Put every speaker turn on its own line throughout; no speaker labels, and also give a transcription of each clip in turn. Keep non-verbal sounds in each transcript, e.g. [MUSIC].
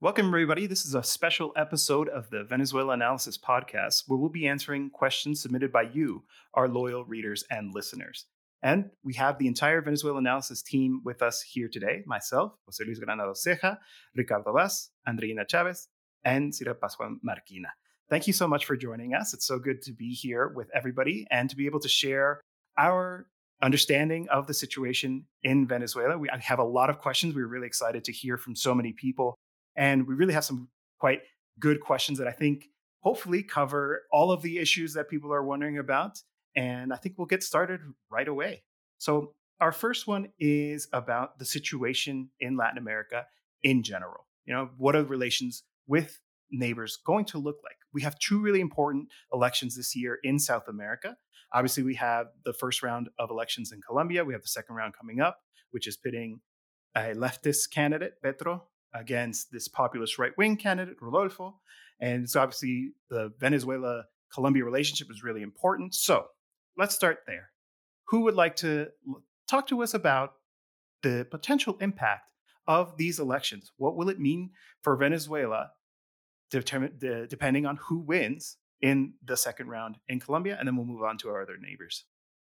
Welcome, everybody. This is a special episode of the Venezuela Analysis Podcast where we'll be answering questions submitted by you, our loyal readers and listeners. And we have the entire Venezuela Analysis team with us here today myself, Jose Luis Granado Ceja, Ricardo Vaz, Andreina Chavez, and Cira Pascual Marquina. Thank you so much for joining us. It's so good to be here with everybody and to be able to share our understanding of the situation in Venezuela. We have a lot of questions. We're really excited to hear from so many people and we really have some quite good questions that I think hopefully cover all of the issues that people are wondering about. And I think we'll get started right away. So, our first one is about the situation in Latin America in general. You know, what are relations with neighbors going to look like? We have two really important elections this year in South America. Obviously, we have the first round of elections in Colombia. We have the second round coming up, which is pitting a leftist candidate, Petro, against this populist right wing candidate, Rodolfo. And so obviously the Venezuela Colombia relationship is really important. So let's start there. Who would like to talk to us about the potential impact of these elections? What will it mean for Venezuela, depending on who wins in the second round in Colombia? And then we'll move on to our other neighbors.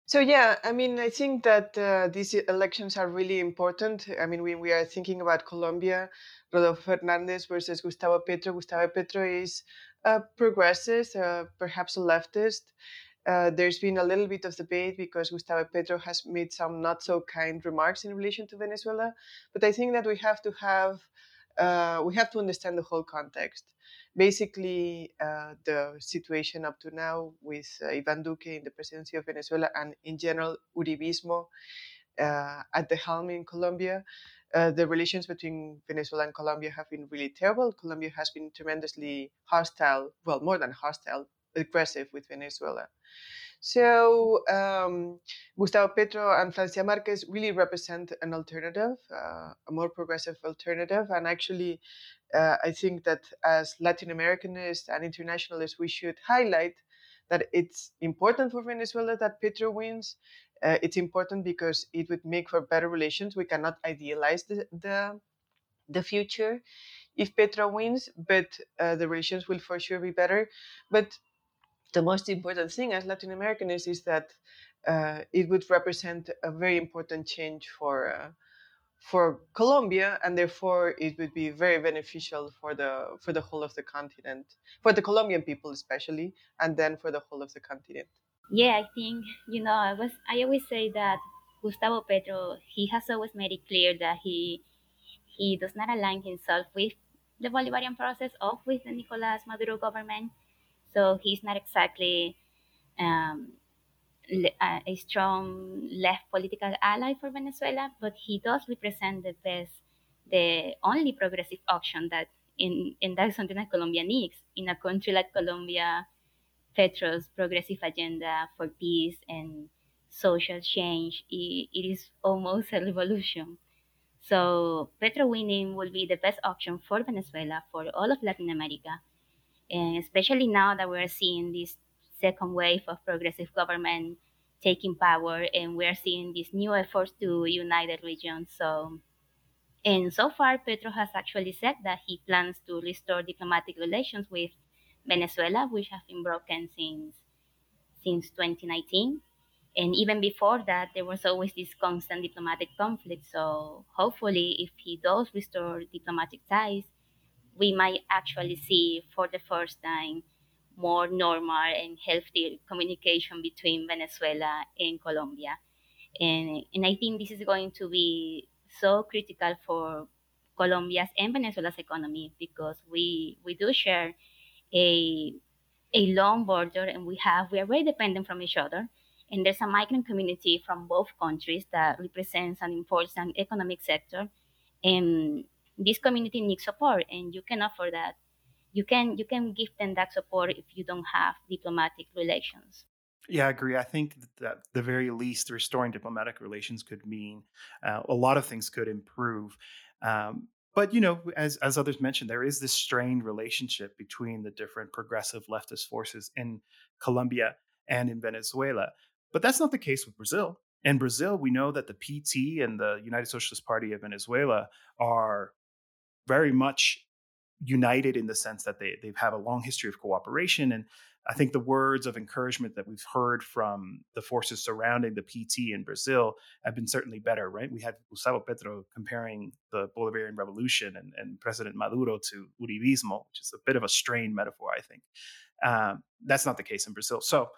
So yeah, I mean, I think that uh, these elections are really important. I mean, we, we are thinking about Colombia, Rodolfo Hernandez versus Gustavo Petro. Gustavo Petro is a progressist, uh, perhaps a leftist. Uh, there's been a little bit of debate because Gustavo Petro has made some not so kind remarks in relation to Venezuela. But I think that we have to have uh, we have to understand the whole context basically uh, the situation up to now with uh, Ivan Duque in the presidency of Venezuela and in general Uribismo uh, at the helm in Colombia. Uh, the relations between Venezuela and Colombia have been really terrible. Colombia has been tremendously hostile, well, more than hostile, aggressive with Venezuela. So um, Gustavo Petro and Francia Marquez really represent an alternative, uh, a more progressive alternative. And actually, uh, I think that as Latin Americanists and internationalists, we should highlight that it's important for Venezuela that Petro wins. Uh, it's important because it would make for better relations. We cannot idealize the the, the future if Petro wins, but uh, the relations will for sure be better. But the most important thing as Latin Americanists is that uh, it would represent a very important change for uh, for Colombia, and therefore it would be very beneficial for the for the whole of the continent, for the Colombian people especially, and then for the whole of the continent.
Yeah, I think you know I was I always say that Gustavo Petro he has always made it clear that he he does not align himself with the Bolivarian process or with the Nicolas Maduro government, so he's not exactly um, a strong left political ally for Venezuela, but he does represent the best, the only progressive option that in, in that something that Colombia needs. In a country like Colombia, Petro's progressive agenda for peace and social change, it, it is almost a revolution. So Petro winning will be the best option for Venezuela, for all of Latin America, and especially now that we're seeing this second wave of progressive government taking power, and we're seeing these new efforts to unite the region. So, and so far, Petro has actually said that he plans to restore diplomatic relations with Venezuela, which have been broken since since 2019. And even before that, there was always this constant diplomatic conflict. So hopefully, if he does restore diplomatic ties, we might actually see for the first time more normal and healthy communication between Venezuela and Colombia. And, and I think this is going to be so critical for Colombia's and Venezuela's economy because we, we do share a, a long border and we have we are very dependent from each other. And there's a migrant community from both countries that represents an important economic sector. And this community needs support and you can offer that you can you can give them that support if you don't have diplomatic relations
yeah, I agree. I think that the very least, restoring diplomatic relations could mean uh, a lot of things could improve. Um, but you know, as as others mentioned, there is this strained relationship between the different progressive leftist forces in Colombia and in Venezuela. But that's not the case with Brazil. In Brazil, we know that the PT and the United Socialist Party of Venezuela are very much united in the sense that they they have a long history of cooperation and I think the words of encouragement that we've heard from the forces surrounding the PT in Brazil have been certainly better, right? We had Gustavo Petro comparing the Bolivarian Revolution and, and President Maduro to Uribismo, which is a bit of a strained metaphor, I think. Um, that's not the case in Brazil. So,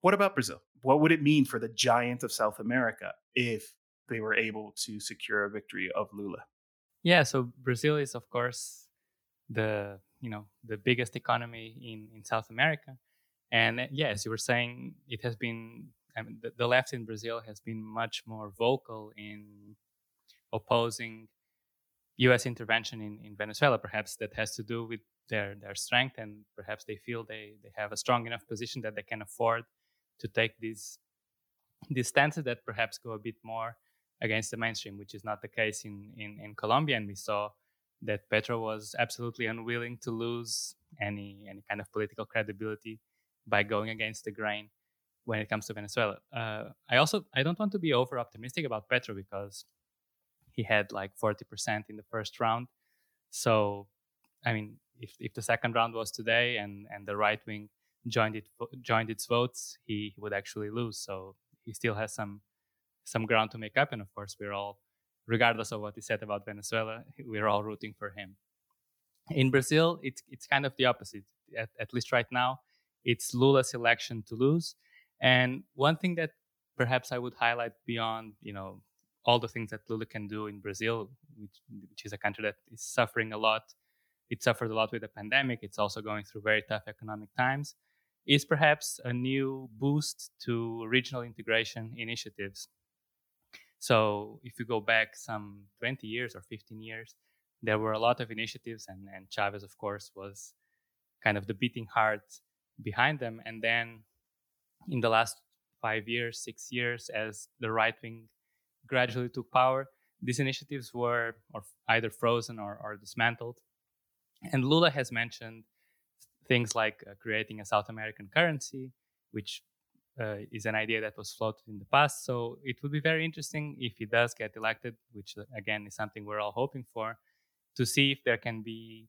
what about Brazil? What would it mean for the giant of South America if they were able to secure a victory of Lula?
Yeah, so Brazil is, of course, the you know the biggest economy in in South America, and uh, yes, you were saying it has been. I mean, the, the left in Brazil has been much more vocal in opposing U.S. intervention in, in Venezuela. Perhaps that has to do with their their strength, and perhaps they feel they they have a strong enough position that they can afford to take these these stances that perhaps go a bit more against the mainstream, which is not the case in in, in Colombia. And we saw that Petro was absolutely unwilling to lose any any kind of political credibility by going against the grain when it comes to Venezuela. Uh, I also I don't want to be over optimistic about Petro because he had like 40% in the first round. So, I mean, if, if the second round was today and, and the right wing joined it joined its votes, he, he would actually lose. So he still has some some ground to make up. And of course, we're all regardless of what he said about Venezuela, we're all rooting for him. In Brazil, it's it's kind of the opposite. At, at least right now, it's Lula's election to lose. And one thing that perhaps I would highlight beyond, you know, all the things that Lula can do in Brazil, which, which is a country that is suffering a lot. It suffered a lot with the pandemic. It's also going through very tough economic times. Is perhaps a new boost to regional integration initiatives so if you go back some 20 years or 15 years, there were a lot of initiatives, and, and Chavez, of course, was kind of the beating heart behind them. And then in the last five years, six years, as the right wing gradually took power, these initiatives were either frozen or, or dismantled. And Lula has mentioned things like uh, creating a South American currency, which uh, is an idea that was floated in the past. So it would be very interesting if he does get elected, which uh, again is something we're all hoping for, to see if there can be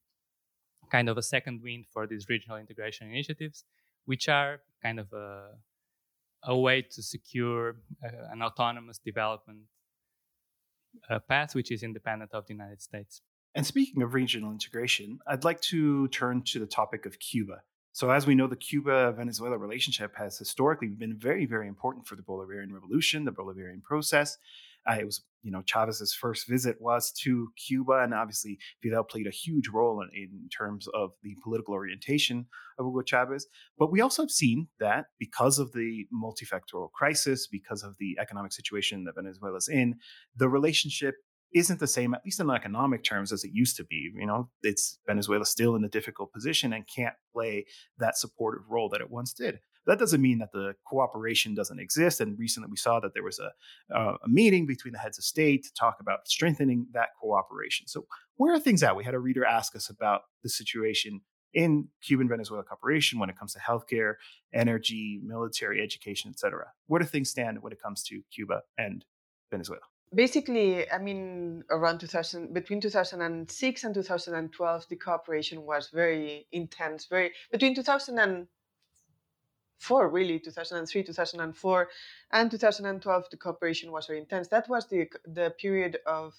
kind of a second wind for these regional integration initiatives, which are kind of a, a way to secure uh, an autonomous development uh, path which is independent of the United States.
And speaking of regional integration, I'd like to turn to the topic of Cuba. So, as we know, the Cuba Venezuela relationship has historically been very, very important for the Bolivarian Revolution, the Bolivarian process. Uh, it was, you know, Chavez's first visit was to Cuba, and obviously Fidel played a huge role in, in terms of the political orientation of Hugo Chavez. But we also have seen that because of the multifactorial crisis, because of the economic situation that Venezuela is in, the relationship isn't the same, at least in economic terms, as it used to be. You know, it's Venezuela still in a difficult position and can't play that supportive role that it once did. That doesn't mean that the cooperation doesn't exist. And recently we saw that there was a, uh, a meeting between the heads of state to talk about strengthening that cooperation. So, where are things at? We had a reader ask us about the situation in Cuban Venezuela cooperation when it comes to healthcare, energy, military, education, etc. Where do things stand when it comes to Cuba and Venezuela?
Basically, I mean, around 2000, between 2006 and 2012, the cooperation was very intense. Very between 2004, really, 2003, 2004, and 2012, the cooperation was very intense. That was the the period of,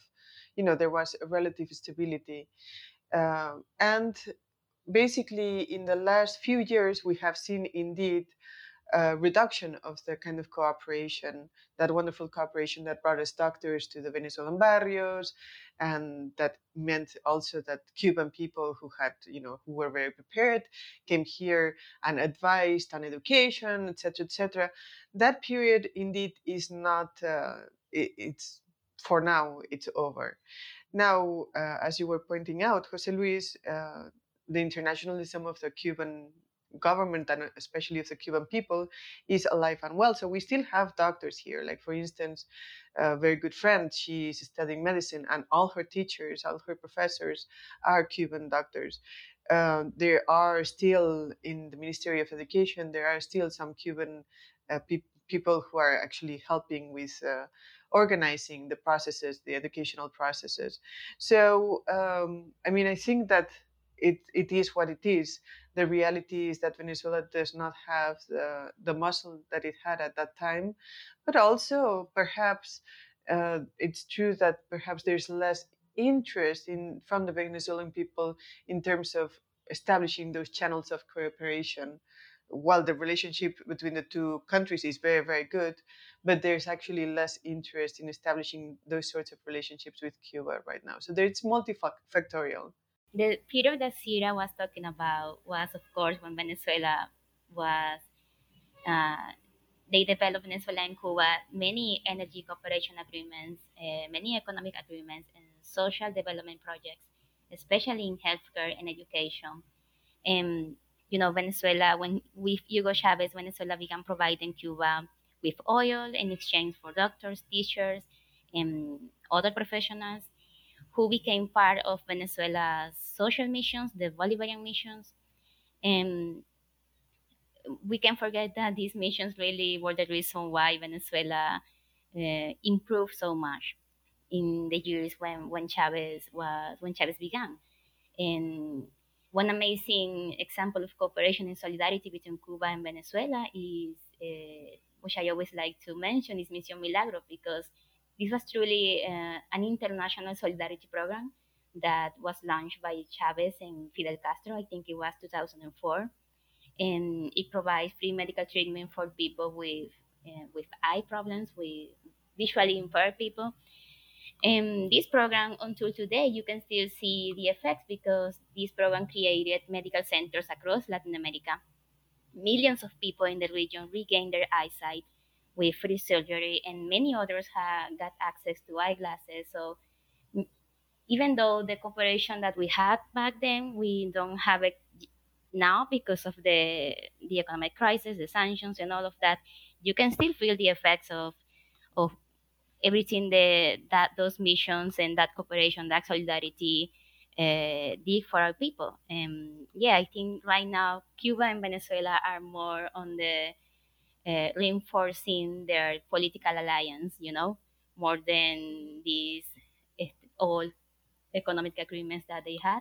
you know, there was a relative stability, uh, and basically, in the last few years, we have seen indeed reduction of the kind of cooperation, that wonderful cooperation that brought us doctors to the Venezuelan barrios, and that meant also that Cuban people who had, you know, who were very prepared came here and advised on education, etc., etc. That period indeed is not. Uh, it, it's for now. It's over. Now, uh, as you were pointing out, Jose Luis, uh, the internationalism of the Cuban government and especially of the Cuban people is alive and well. So we still have doctors here. Like for instance, a very good friend, she is studying medicine, and all her teachers, all her professors are Cuban doctors. Uh, there are still in the Ministry of Education, there are still some Cuban uh, pe- people who are actually helping with uh, organizing the processes, the educational processes. So, um, I mean, I think that it, it is what it is. The reality is that Venezuela does not have the, the muscle that it had at that time, but also perhaps uh, it's true that perhaps there's less interest in from the Venezuelan people in terms of establishing those channels of cooperation. While the relationship between the two countries is very, very good, but there's actually less interest in establishing those sorts of relationships with Cuba right now. So there's multifactorial.
The period that Cira was talking about was, of course, when Venezuela was uh, they developed Venezuela and Cuba many energy cooperation agreements, uh, many economic agreements, and social development projects, especially in healthcare and education. And you know, Venezuela, when with Hugo Chavez, Venezuela began providing Cuba with oil in exchange for doctors, teachers, and other professionals who became part of Venezuela's social missions, the Bolivarian missions. And we can forget that these missions really were the reason why Venezuela uh, improved so much in the years when, when Chavez was when Chavez began. And one amazing example of cooperation and solidarity between Cuba and Venezuela is, uh, which I always like to mention, is Mission Milagro because this was truly uh, an international solidarity program that was launched by Chavez and Fidel Castro. I think it was 2004 and it provides free medical treatment for people with uh, with eye problems, with visually impaired people. And this program, until today, you can still see the effects because this program created medical centers across Latin America. Millions of people in the region regained their eyesight with free surgery, and many others have got access to eyeglasses. So, even though the cooperation that we had back then, we don't have it now because of the the economic crisis, the sanctions, and all of that, you can still feel the effects of of everything the, that those missions and that cooperation, that solidarity uh, did for our people. And yeah, I think right now Cuba and Venezuela are more on the uh, reinforcing their political alliance, you know, more than these old economic agreements that they had.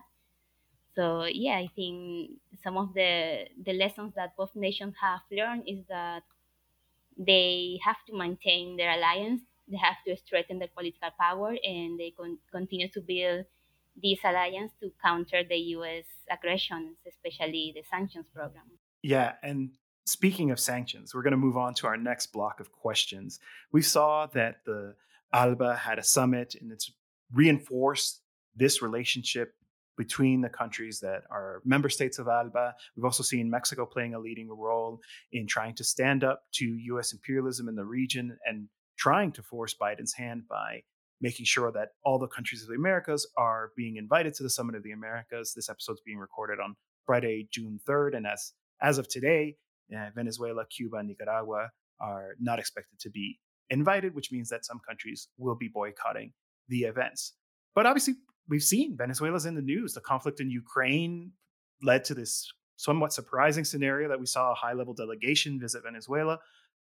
So yeah, I think some of the the lessons that both nations have learned is that they have to maintain their alliance, they have to strengthen their political power, and they con- continue to build this alliance to counter the U.S. aggressions, especially the sanctions program.
Yeah, and speaking of sanctions, we're going to move on to our next block of questions. We saw that the ALBA had a summit, and it's reinforced this relationship between the countries that are member states of ALBA. We've also seen Mexico playing a leading role in trying to stand up to US imperialism in the region and trying to force Biden's hand by making sure that all the countries of the Americas are being invited to the Summit of the Americas. This episode's being recorded on Friday, June 3rd. And as, as of today, uh, Venezuela, Cuba, Nicaragua are not expected to be invited, which means that some countries will be boycotting the events. But obviously, we've seen Venezuela's in the news. The conflict in Ukraine led to this somewhat surprising scenario that we saw a high level delegation visit Venezuela.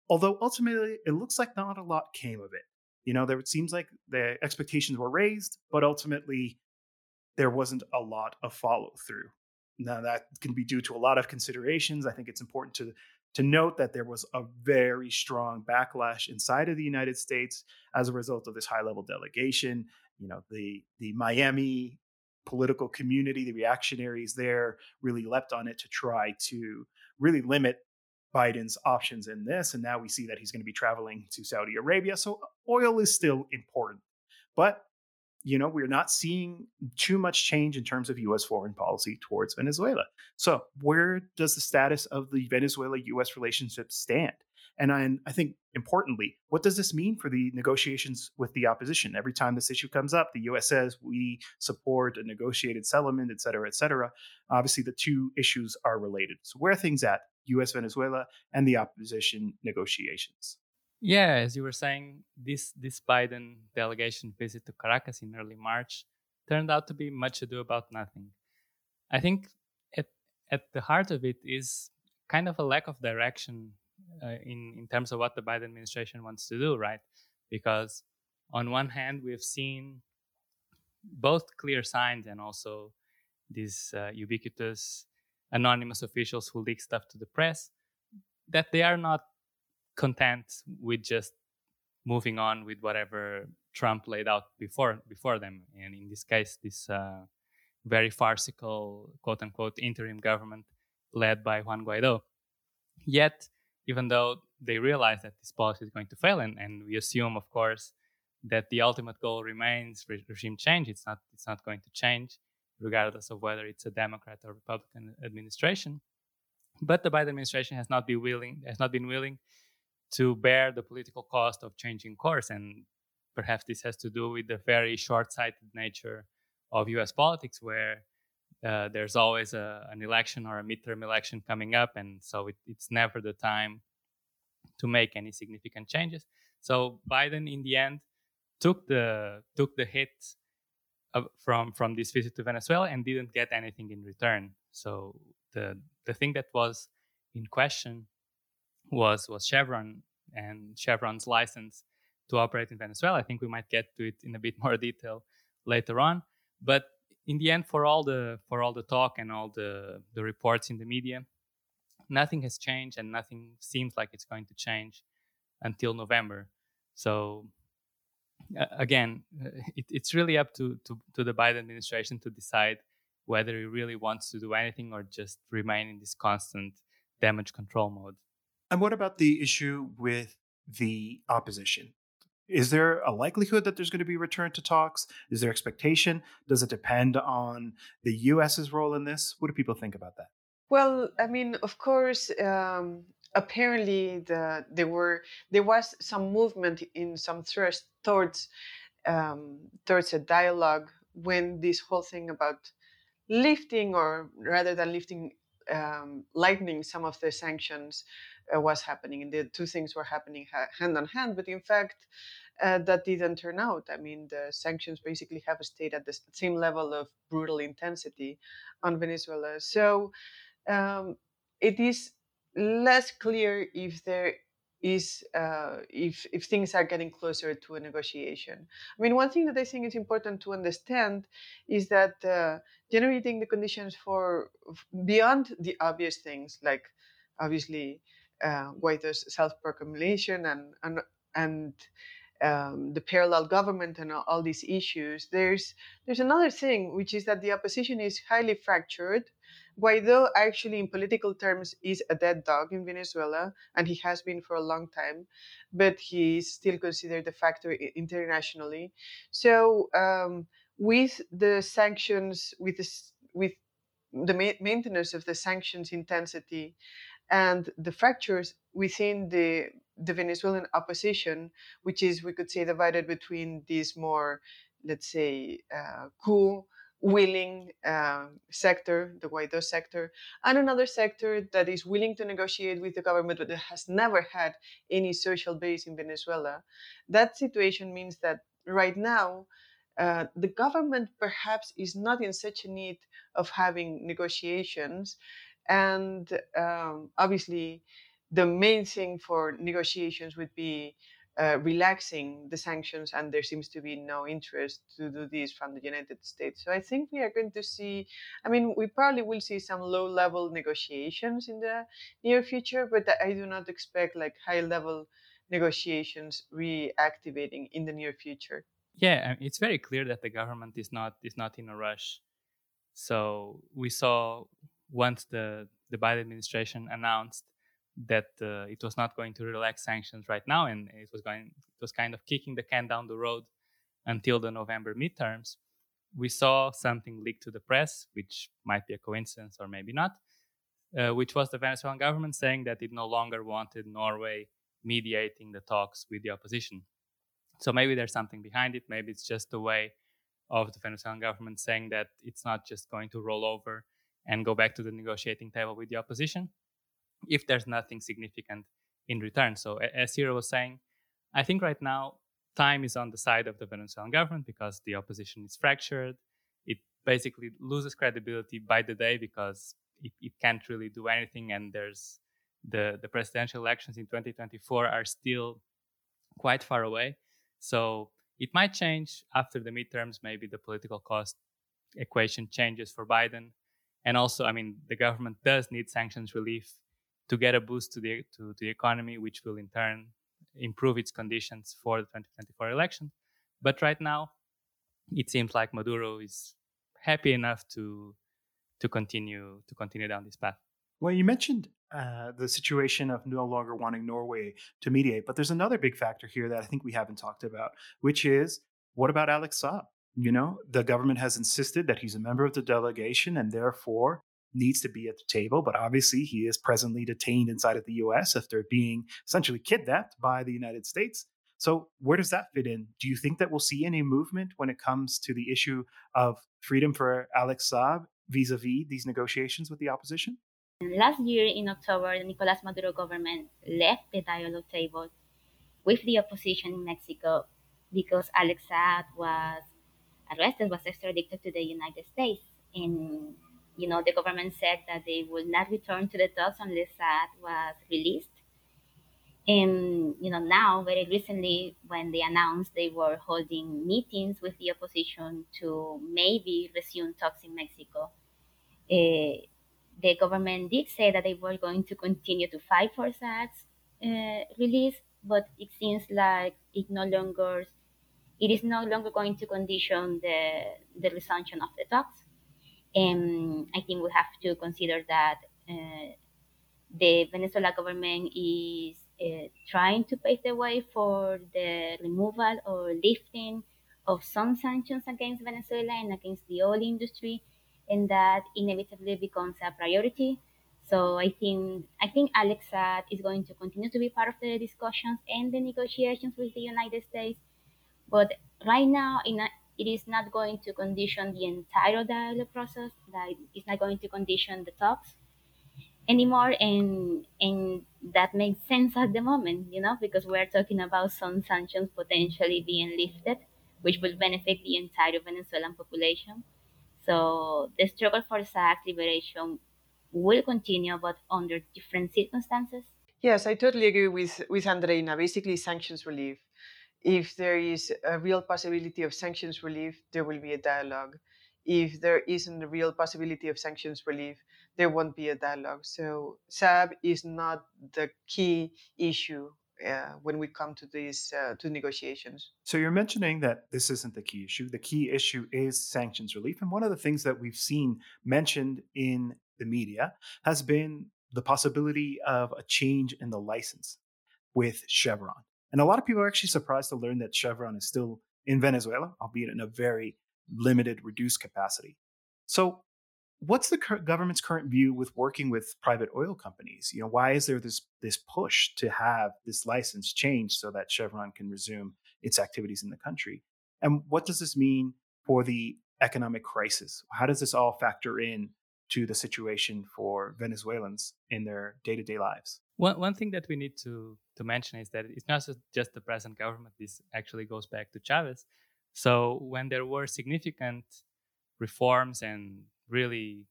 Although ultimately, it looks like not a lot came of it. You know, there it seems like the expectations were raised, but ultimately, there wasn't a lot of follow through. Now, that can be due to a lot of considerations. I think it's important to to note that there was a very strong backlash inside of the United States as a result of this high level delegation you know the the Miami political community, the reactionaries there really leapt on it to try to really limit Biden's options in this. And now we see that he's going to be traveling to Saudi Arabia. So oil is still important. But, you know, we're not seeing too much change in terms of US foreign policy towards Venezuela. So, where does the status of the Venezuela US relationship stand? And I, I think importantly, what does this mean for the negotiations with the opposition? Every time this issue comes up, the U.S. says we support a negotiated settlement, et cetera, et cetera. Obviously, the two issues are related. So, where are things at? U.S. Venezuela and the opposition negotiations.
Yeah, as you were saying, this this Biden delegation visit to Caracas in early March turned out to be much ado about nothing. I think at at the heart of it is kind of a lack of direction uh, in in terms of what the Biden administration wants to do, right? Because on one hand, we've seen both clear signs and also these uh, ubiquitous anonymous officials who leak stuff to the press, that they are not content with just moving on with whatever Trump laid out before before them. And in this case, this uh, very farcical quote unquote interim government led by Juan Guaido. Yet, even though they realize that this policy is going to fail, and, and we assume, of course, that the ultimate goal remains re- regime change. It's not it's not going to change, regardless of whether it's a Democrat or Republican administration. But the Biden administration has not been willing has not been willing to bear the political cost of changing course, and perhaps this has to do with the very short-sighted nature of U.S. politics, where uh, there's always a, an election or a midterm election coming up, and so it, it's never the time to make any significant changes. So Biden, in the end, took the took the hit from from this visit to Venezuela and didn't get anything in return. So the the thing that was in question was was Chevron and Chevron's license to operate in Venezuela. I think we might get to it in a bit [LAUGHS] more detail later on. But in the end, for all the for all the talk and all the the reports in the media, nothing has changed and nothing seems like it's going to change until November. So uh, again, [LAUGHS] it, it's really up to, to, to the Biden administration to decide whether he really wants to do anything or just remain in this constant damage control mode.
And what about the issue with the opposition? Is there a likelihood that there's going to be return to talks? Is there expectation? Does it depend on the U.S.'s role in this? What do people think about that?
Well, I mean, of course, um, apparently the, there were there was some movement in some thrust towards um, towards a dialogue when this whole thing about lifting or rather than lifting um, lightening some of the sanctions uh, was happening and the two things were happening ha- hand on hand but in fact uh, that didn't turn out. I mean the sanctions basically have stayed at the same level of brutal intensity on venezuela. So um, it is less clear if there is uh, if if things are getting closer to a negotiation. I mean, one thing that I think is important to understand is that uh, generating the conditions for beyond the obvious things like obviously uh, Guaido's self-proclamation and and and um, the parallel government and all, all these issues. There's there's another thing which is that the opposition is highly fractured Guaido actually, in political terms, is a dead dog in Venezuela, and he has been for a long time, but he is still considered a factor internationally. So, um, with the sanctions, with this, with the ma- maintenance of the sanctions intensity, and the fractures within the the Venezuelan opposition, which is we could say divided between these more, let's say, uh, cool willing uh, sector, the Guaido sector, and another sector that is willing to negotiate with the government but has never had any social base in Venezuela. That situation means that right now, uh, the government perhaps is not in such a need of having negotiations. And um, obviously, the main thing for negotiations would be uh, relaxing the sanctions, and there seems to be no interest to do this from the United States. So I think we are going to see, I mean, we probably will see some low level negotiations in the near future, but I do not expect like high level negotiations reactivating in the near future.
Yeah, it's very clear that the government is not is not in a rush. So we saw once the the Biden administration announced that uh, it was not going to relax sanctions right now, and it was going it was kind of kicking the can down the road until the November midterms. We saw something leaked to the press, which might be a coincidence or maybe not, uh, which was the Venezuelan government saying that it no longer wanted Norway mediating the talks with the opposition. So maybe there's something behind it. Maybe it's just a way of the Venezuelan government saying that it's not just going to roll over and go back to the negotiating table with the opposition, if there's nothing significant in return. So, as Ciro was saying, I think right now time is on the side of the Venezuelan government because the opposition is fractured. It basically loses credibility by the day because it, it can't really do anything, and there's the the presidential elections in 2024 are still quite far away. So it might change after the midterms. Maybe the political cost equation changes for Biden. And also, I mean, the government does need sanctions relief to get a boost to the to the economy, which will in turn improve its conditions for the 2024 election. But right now, it seems like Maduro is happy enough to to continue to continue down this path.
Well, you mentioned uh, the situation of no longer wanting Norway to mediate, but there's another big factor here that I think we haven't talked about, which is what about Alex Saab? You know, the government has insisted that he's a member of the delegation and therefore needs to be at the table. But obviously, he is presently detained inside of the US after being essentially kidnapped by the United States. So, where does that fit in? Do you think that we'll see any movement when it comes to the issue of freedom for Alex Saab vis a vis these negotiations with the opposition?
Last year in October, the Nicolas Maduro government left the dialogue table with the opposition in Mexico because Alex Saab was arrested, was extradited to the United States. And, you know, the government said that they would not return to the talks unless Saab was released. And, you know, now, very recently, when they announced they were holding meetings with the opposition to maybe resume talks in Mexico, uh, the government did say that they were going to continue to fight for Saab's uh, release, but it seems like it no longer it is no longer going to condition the, the resumption of the talks. And I think we have to consider that uh, the Venezuela government is uh, trying to pave the way for the removal or lifting of some sanctions against Venezuela and against the oil industry, and that inevitably becomes a priority. So I think I think Alex Saab is going to continue to be part of the discussions and the negotiations with the United States but right now, a, it is not going to condition the entire dialogue process. That it's not going to condition the talks anymore, and and that makes sense at the moment, you know, because we're talking about some sanctions potentially being lifted, which will benefit the entire Venezuelan population. So the struggle for Saab liberation will continue, but under different circumstances.
Yes, I totally agree with with Andreina. Basically, sanctions relief if there is a real possibility of sanctions relief, there will be a dialogue. If there isn't a real possibility of sanctions relief, there won't be a dialogue. So Saab is not the key issue uh, when we come to these uh, to negotiations.
So you're mentioning that this isn't the key issue. The key issue is sanctions relief, and one of the things that we've seen mentioned in the media has been the possibility of a change in the license with Chevron. And a lot of people are actually surprised to learn that Chevron is still in Venezuela, albeit in a very limited, reduced capacity. So, what's the government's current view with working with private oil companies? You know, why is there this this push to have this license changed so that Chevron can resume its activities in the country? And what does this mean for the economic crisis? How does this all factor in to the situation for Venezuelans in their day-to-day lives?
One one thing that we need to to mention is that it's not just the present government. This actually goes back to Chavez. So when there were significant reforms and really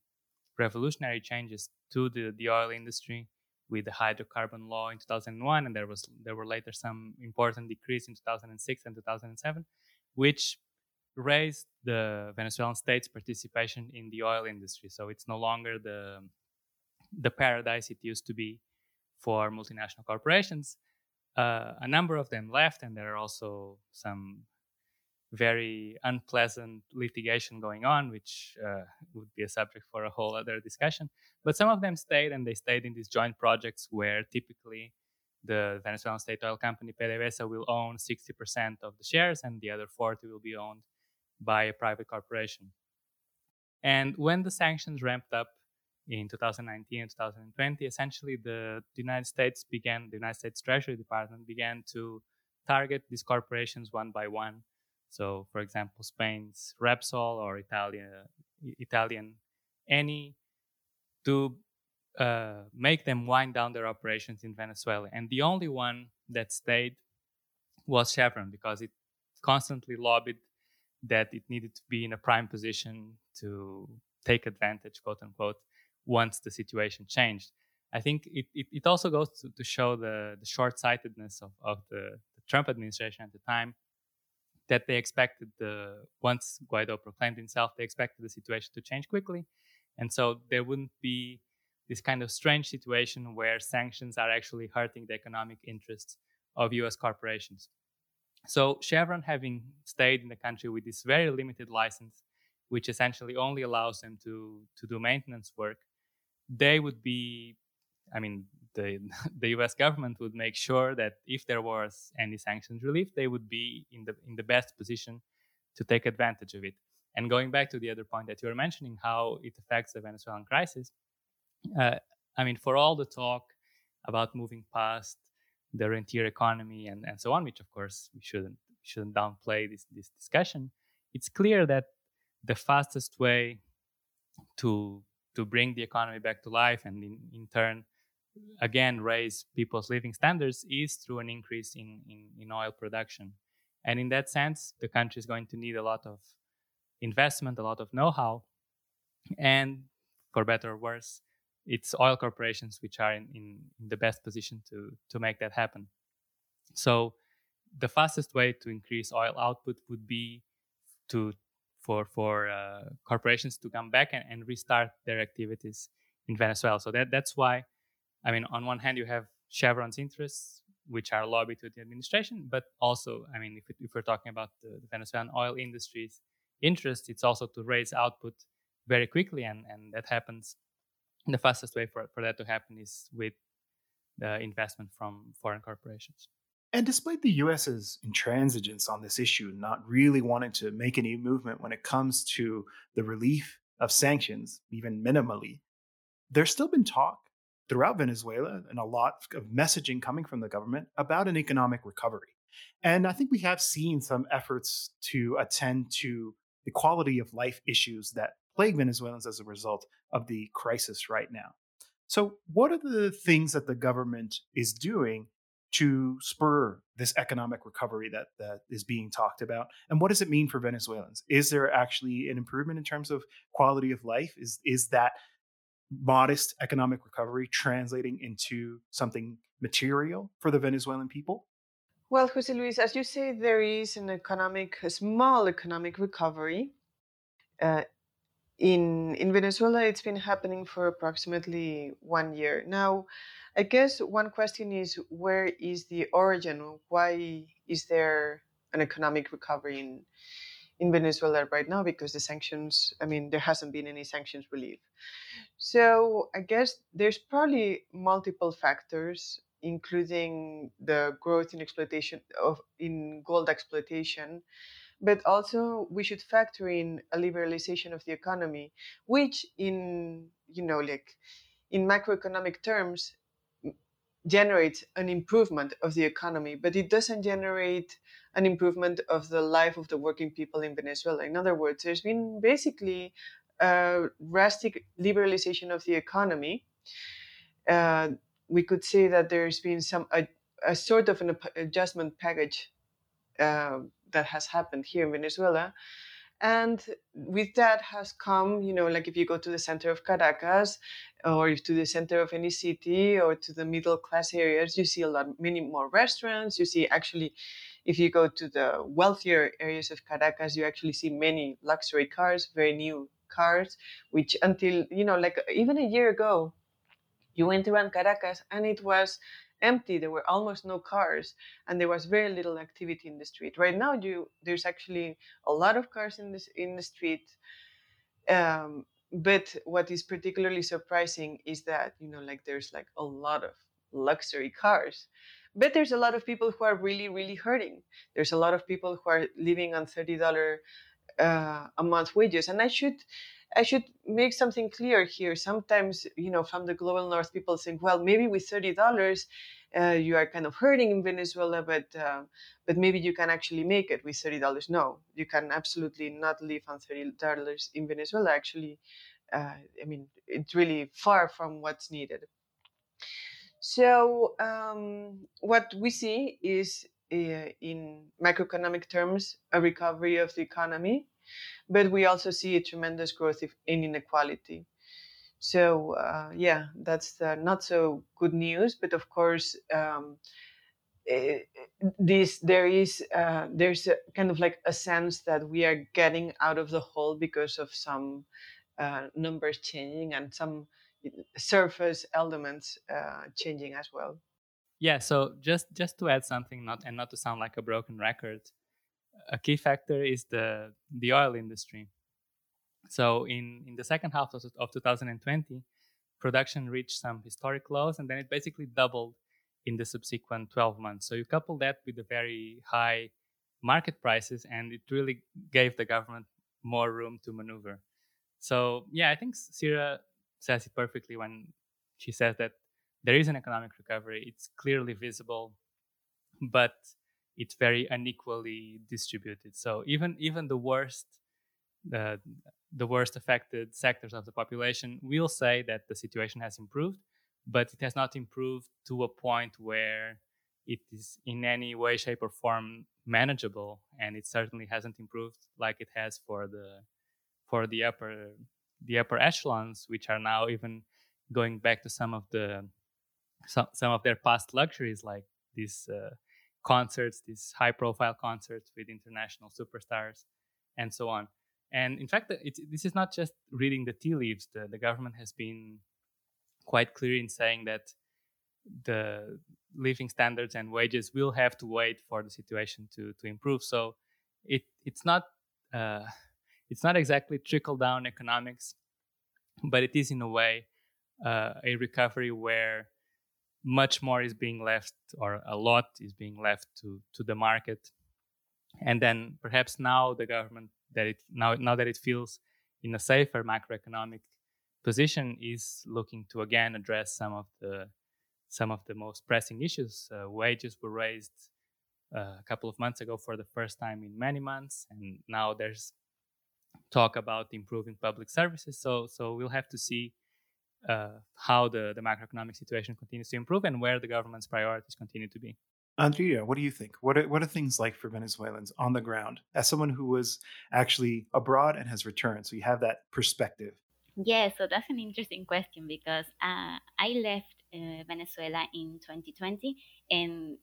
revolutionary changes to the, the oil industry with the hydrocarbon law in 2001 and there was there were later some important decrees in 2006 and 2007 which raised the Venezuelan state's participation in the oil industry so it's no longer the the paradise it used to be for multinational corporations. Uh, a number of them left, and there are also some very unpleasant litigation going on, which uh, would be a subject for a whole other discussion. But some of them stayed, and they stayed in these joint projects where typically the Venezuelan state oil company PDVSA will own 60% of the shares, and the other 40 will be owned by a private corporation. And when the sanctions ramped up in 2019 and 2020, essentially the, the United States began, the United States Treasury Department began to target these corporations one by one. So, for example, Spain's Repsol or Italia, Italian Eni to uh, make them wind down their operations in Venezuela. And the only one that stayed was Chevron because it constantly lobbied that it needed to be in a prime position to take advantage, quote unquote, once the situation changed. I think it, it, it also goes to, to show the, the short sightedness of, of the, the Trump administration at the time that they expected the once Guaido proclaimed himself, they expected the situation to change quickly, and so there wouldn't be this kind of strange situation where sanctions are actually hurting the economic interests of U.S. corporations. So Chevron, having stayed in the country with this very limited license, which essentially only allows them to to do maintenance work, they would be, I mean, the [LAUGHS] the U.S. government would make sure that if there was any sanctions relief, they would be in the in the best position to take advantage of it. And going back to the other point that you were mentioning, how it affects the Venezuelan crisis, uh, I mean, for all the talk about moving past the rentier economy and, and so on, which of course we shouldn't shouldn't downplay this this discussion. It's clear that the fastest way to to bring the economy back to life and in, in turn again raise people's living standards is through an increase in, in, in oil production. And in that sense, the country is going to need a lot of investment, a lot of know-how, and for better or worse, it's oil corporations which are in, in, the best position to, to make that happen. So the fastest way to increase oil output would be to for for uh, corporations to come back and, and, restart their activities in Venezuela. So that that's why, I mean, on one hand you have Chevron's interests, which are lobbied to the administration, but also, I mean, if, if we're talking about the, the Venezuelan oil industry's interest, it's also to raise output very quickly, and and that happens the fastest way for, for that to happen is with the investment from foreign corporations.
And despite the US's intransigence on this issue, not really wanting to make any movement when it comes to the relief of sanctions, even minimally, there's still been talk throughout Venezuela and a lot of messaging coming from the government about an economic recovery. And I think we have seen some efforts to attend to the quality of life issues that plague Venezuelans as a result of the crisis right now. So, what are the things that the government is doing to spur this economic recovery that, that is being talked about? And what does it mean for Venezuelans? Is there actually an improvement in terms of quality of life? Is, is that modest economic recovery translating into something material for the Venezuelan people?
Well, Jose Luis, as you say, there is an economic, a small economic recovery. Uh, in in Venezuela, it's been happening for approximately one year now. I guess one question is where is the origin? Why is there an economic recovery in in Venezuela right now? Because the sanctions, I mean, there hasn't been any sanctions relief. So I guess there's probably multiple factors, including the growth in exploitation of in gold exploitation, but also we should factor in a liberalization of the economy which in you know like in macroeconomic terms generates an improvement of the economy but it doesn't generate an improvement of the life of the working people in venezuela. In other words there's been basically a drastic liberalization of the economy. Uh, we could say that there's been some a, a sort of an adjustment package uh, that has happened here in Venezuela. And with that has come, you know, like if you go to the center of Caracas or if to the center of any city or to the middle class areas, you see a lot, many more restaurants. You see actually, if you go to the wealthier areas of Caracas, you actually see many luxury cars, very new cars, which until, you know, like even a year ago, you went around Caracas and it was empty. There were almost no cars, and there was very little activity in the street. Right now, you there's actually a lot of cars in this in the street. Um, but what is particularly surprising is that you know, like there's like a lot of luxury cars, but there's a lot of people who are really, really hurting. There's a lot of people who are living on thirty dollar uh, a month wages, and I should I should make something clear here. Sometimes, you know, from the global north, people think, well, maybe with thirty dollars, uh, you are kind of hurting in Venezuela, but uh, but maybe you can actually make it with thirty dollars. No, you can absolutely not live on thirty dollars in Venezuela. Actually, uh, I mean, it's really far from what's needed. So um, what we see is, uh, in macroeconomic terms, a recovery of the economy but we also see a tremendous growth in inequality. So uh, yeah, that's not so good news. But of course, um, this there is uh, there's a, kind of like a sense that we are getting out of the hole because of some uh, numbers changing and some surface elements uh, changing as well.
Yeah. So just just to add something, not and not to sound like a broken record, a key factor is the the oil industry. So in in the second half of, of 2020, production reached some historic lows, and then it basically doubled in the subsequent 12 months. So you couple that with the very high market prices, and it really gave the government more room to maneuver. So yeah, I think Cira says it perfectly when she says that there is an economic recovery. It's clearly visible, but it's very unequally distributed. So even even the worst the the worst affected sectors of the population will say that the situation has improved, but it has not improved to a point where it is in any way, shape, or form manageable, and it certainly hasn't improved like it has for the for the upper the upper echelons, which are now even going back to some of the some, some of their past luxuries, like this uh, concerts, these high profile concerts with international superstars, and so on. And in fact, this is not just reading the tea leaves. The, the government has been quite clear in saying that the living standards and wages will have to wait for the situation to to improve. So it it's not uh, it's not exactly trickle down economics, but it is in a way uh, a recovery where much more is being left or a lot is being left to to the market and then perhaps now the government that it now now that it feels in a safer macroeconomic position is looking to again address some of the some of the most pressing issues. Uh, wages were raised uh, a couple of months ago for the first time in many months, and now there's talk about improving public services. So so we'll have to see uh, how the the macroeconomic situation continues to improve and where the government's priorities continue to be.
Andrea, what do you think? What are, what are things like for Venezuelans on the ground as someone who was actually abroad and has returned? So you have that perspective.
Yeah, so that's an interesting question because uh, I left uh, Venezuela in 2020 and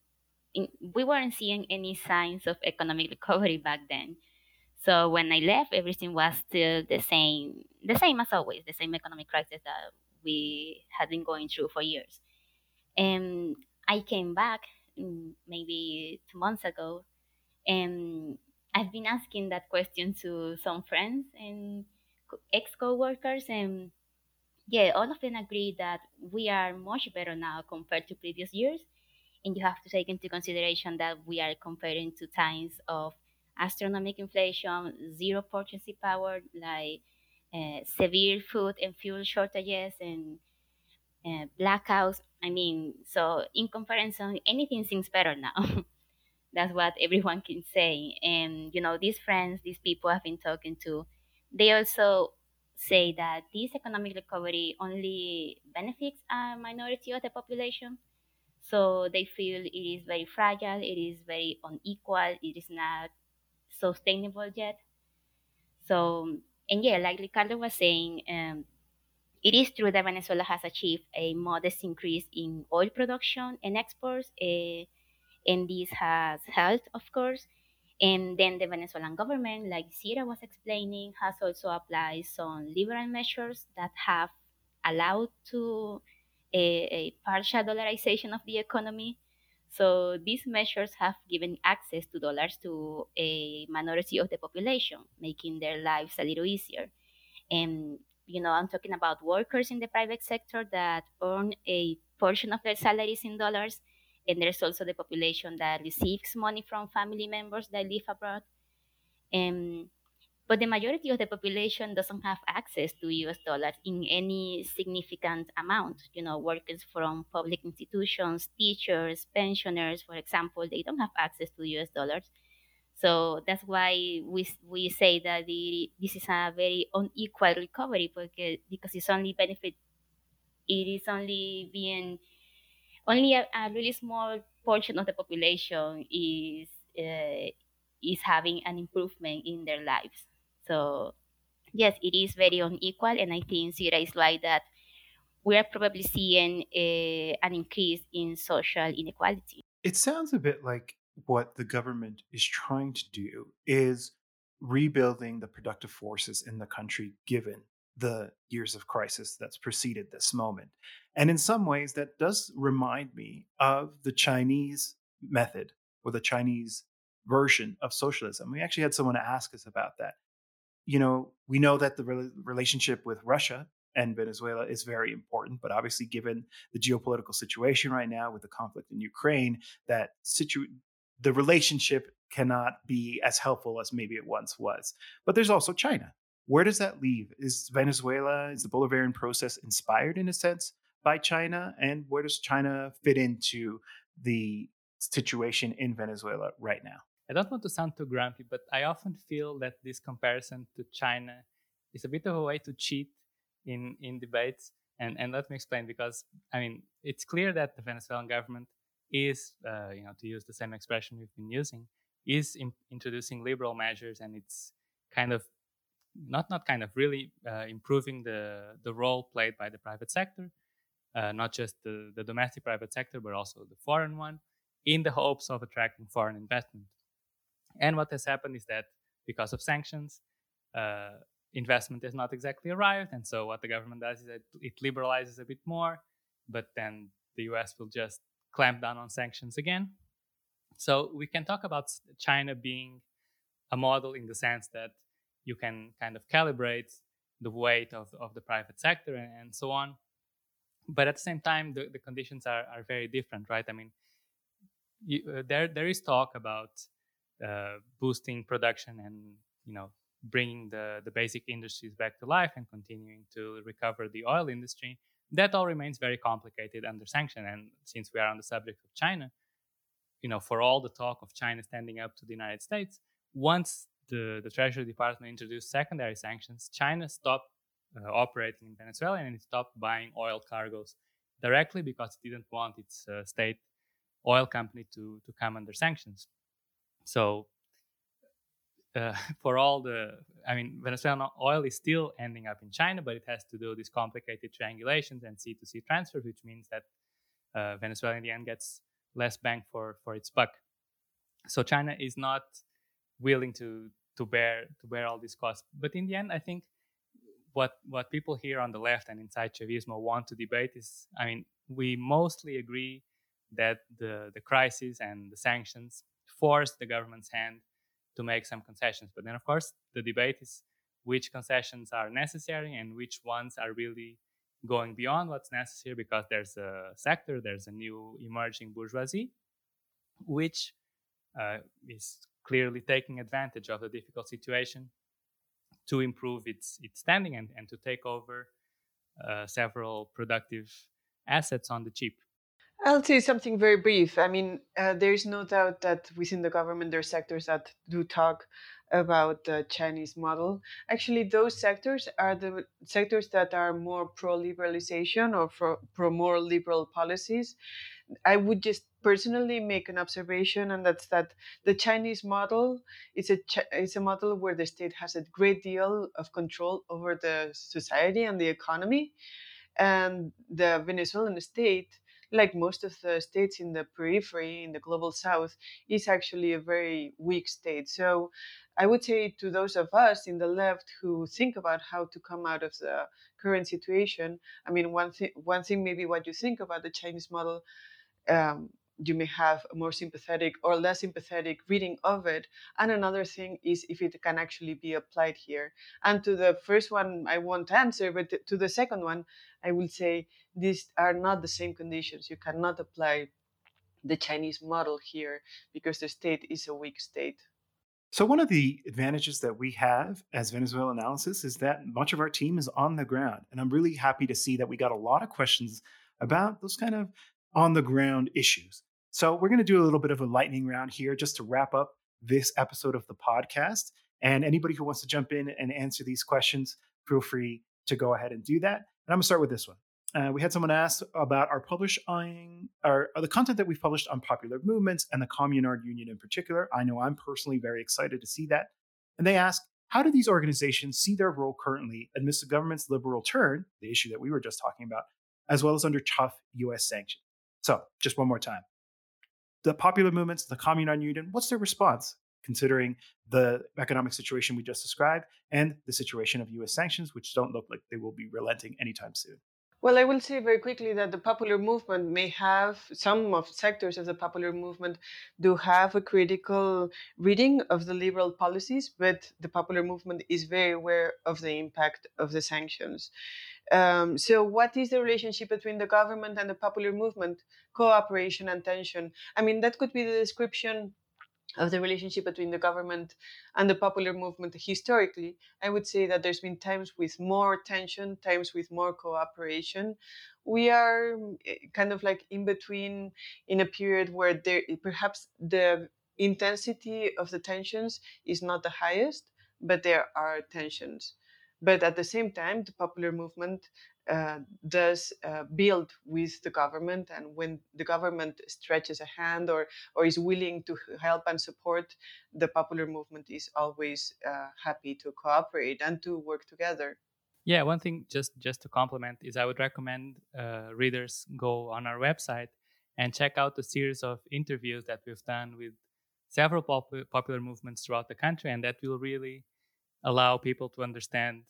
in, we weren't seeing any signs of economic recovery back then. So when I left, everything was still the same, the same as always, the same economic crisis that we had been going through for years. And I came back mm, maybe two months ago, and I've been asking that question to some friends, and ex co-workers and yeah all of them agree that we are much better now compared to previous years and you have to take into consideration that we are comparing to times of astronomical inflation zero purchasing power like uh, severe food and fuel shortages and uh, blackouts i mean so in comparison anything seems better now [LAUGHS] that's what everyone can say and you know these friends these people i've been talking to they also say that this economic recovery only benefits a minority of the population. So they feel it is very fragile, it is very unequal, it is not sustainable yet. So, and yeah, like Ricardo was saying, um, it is true that Venezuela has achieved a modest increase in oil production and exports, uh, and this has helped, of course. And then the Venezuelan government, like Cira was explaining, has also applied some liberal measures that have allowed to a, a partial dollarization of the economy. So these measures have given access to dollars to a minority of the population, making their lives a little easier. And you know, I'm talking about workers in the private sector that earn a portion of their salaries in dollars and there's also the population that receives money from family members that live abroad. Um, but the majority of the population doesn't have access to US dollars in any significant amount. You know, workers from public institutions, teachers, pensioners, for example, they don't have access to US dollars. So that's why we, we say that the, this is a very unequal recovery because, because it's only benefit, it is only being only a, a really small portion of the population is uh, is having an improvement in their lives. So yes, it is very unequal, and I think Cira is right that we are probably seeing a, uh, an increase in social inequality.
It sounds a bit like what the government is trying to do is rebuilding the productive forces in the country given the years of crisis that's preceded this moment. And in some ways, that does remind me of the Chinese method or the Chinese version of socialism. We actually had someone ask us about that. You know, we know that the re- relationship with Russia and Venezuela is very important, but obviously, given the geopolitical situation right now with the conflict in Ukraine, that situ- the relationship cannot be as helpful as maybe it once was. But there's also China. Where does that leave? Is Venezuela, is the Bolivarian process inspired in a sense by China? And where does China fit into the situation in Venezuela right now?
I don't want to sound too grumpy, but I often feel that this comparison to China is a bit of a way to cheat in, in debates. And, and let me explain because, I mean, it's clear that the Venezuelan government is, uh, you know, to use the same expression we've been using, is in, introducing liberal measures and it's kind of not not kind of really uh, improving the the role played by the private sector, uh, not just the, the domestic private sector but also the foreign one, in the hopes of attracting foreign investment. And what has happened is that because of sanctions, uh, investment has not exactly arrived, and so what the government does is that it liberalizes a bit more, but then the U.S. will just clamp down on sanctions again. So we can talk about China being a model in the sense that you can kind of calibrate the weight of, of the private sector and, and so on. But at the same time, the, the conditions are, are very different, right? I mean, you, uh, there there is talk about uh, boosting production and you know bringing the the basic industries back to life and continuing to recover the oil industry. That all remains very complicated under sanction. And since we are on the subject of China, you know, for all the talk of China standing up to the United States, once the, the Treasury Department introduced secondary sanctions, China stopped uh, operating in Venezuela and it stopped buying oil cargoes directly because it didn't want its uh, state oil company to, to come under sanctions. So, uh, [LAUGHS] for all the, I mean, Venezuelan oil is still ending up in China, but it has to do these complicated triangulations and C2C transfers, which means that uh, Venezuela in the end gets less bang for, for its buck. So China is not willing to to bear to bear all these costs. But in the end, I think what what people here on the left and inside Chavismo want to debate is, I mean, we mostly agree that the the crisis and the sanctions force the government's hand to make some concessions. But then, of course, the debate is which concessions are necessary and which ones are really going beyond what's necessary because there's a sector, there's a new emerging bourgeoisie, which uh, is clearly taking advantage of the difficult situation to improve its, its standing and, and to take over uh, several productive assets on the cheap.
I'll say something very brief. I mean, uh, there's no doubt that within the government there are sectors that do talk about the Chinese model. Actually, those sectors are the sectors that are more pro liberalization or pro more liberal policies. I would just personally make an observation, and that's that the Chinese model is a is a model where the state has a great deal of control over the society and the economy, and the Venezuelan state like most of the states in the periphery, in the global south, is actually a very weak state. So I would say to those of us in the left who think about how to come out of the current situation, I mean, one thing, one thing maybe what you think about the Chinese model um, you may have a more sympathetic or less sympathetic reading of it. And another thing is if it can actually be applied here. And to the first one, I won't answer, but to the second one, I will say these are not the same conditions. You cannot apply the Chinese model here because the state is a weak state.
So, one of the advantages that we have as Venezuela analysis is that much of our team is on the ground. And I'm really happy to see that we got a lot of questions about those kind of on the ground issues. So, we're going to do a little bit of a lightning round here just to wrap up this episode of the podcast. And anybody who wants to jump in and answer these questions, feel free to go ahead and do that. And I'm going to start with this one. Uh, we had someone ask about our publishing, or the content that we've published on popular movements and the Communard Union in particular. I know I'm personally very excited to see that. And they ask, how do these organizations see their role currently amidst the government's liberal turn, the issue that we were just talking about, as well as under tough US sanctions? So, just one more time. The popular movements, the Communard Union, what's their response? Considering the economic situation we just described and the situation of US sanctions, which don't look like they will be relenting anytime soon.
Well, I will say very quickly that the popular movement may have some of sectors of the popular movement do have a critical reading of the liberal policies, but the popular movement is very aware of the impact of the sanctions. Um, so, what is the relationship between the government and the popular movement? Cooperation and tension. I mean, that could be the description of the relationship between the government and the popular movement historically, I would say that there's been times with more tension, times with more cooperation. We are eh, kind of like in between in a period where there perhaps the intensity of the tensions is not the highest, but there are tensions. But at the same time, the popular movement does uh, build with the government and when the government stretches a hand or, or is willing to help and support the popular movement is always uh, happy to cooperate and to work together.
Yeah one thing just just to complement is i would recommend uh, readers go on our website and check out the series of interviews that we've done with several pop- popular movements throughout the country and that will really allow people to understand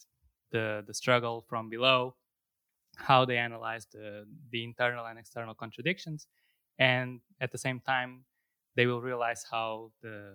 the the struggle from below how they analyze the, the internal and external contradictions. And at the same time, they will realize how the,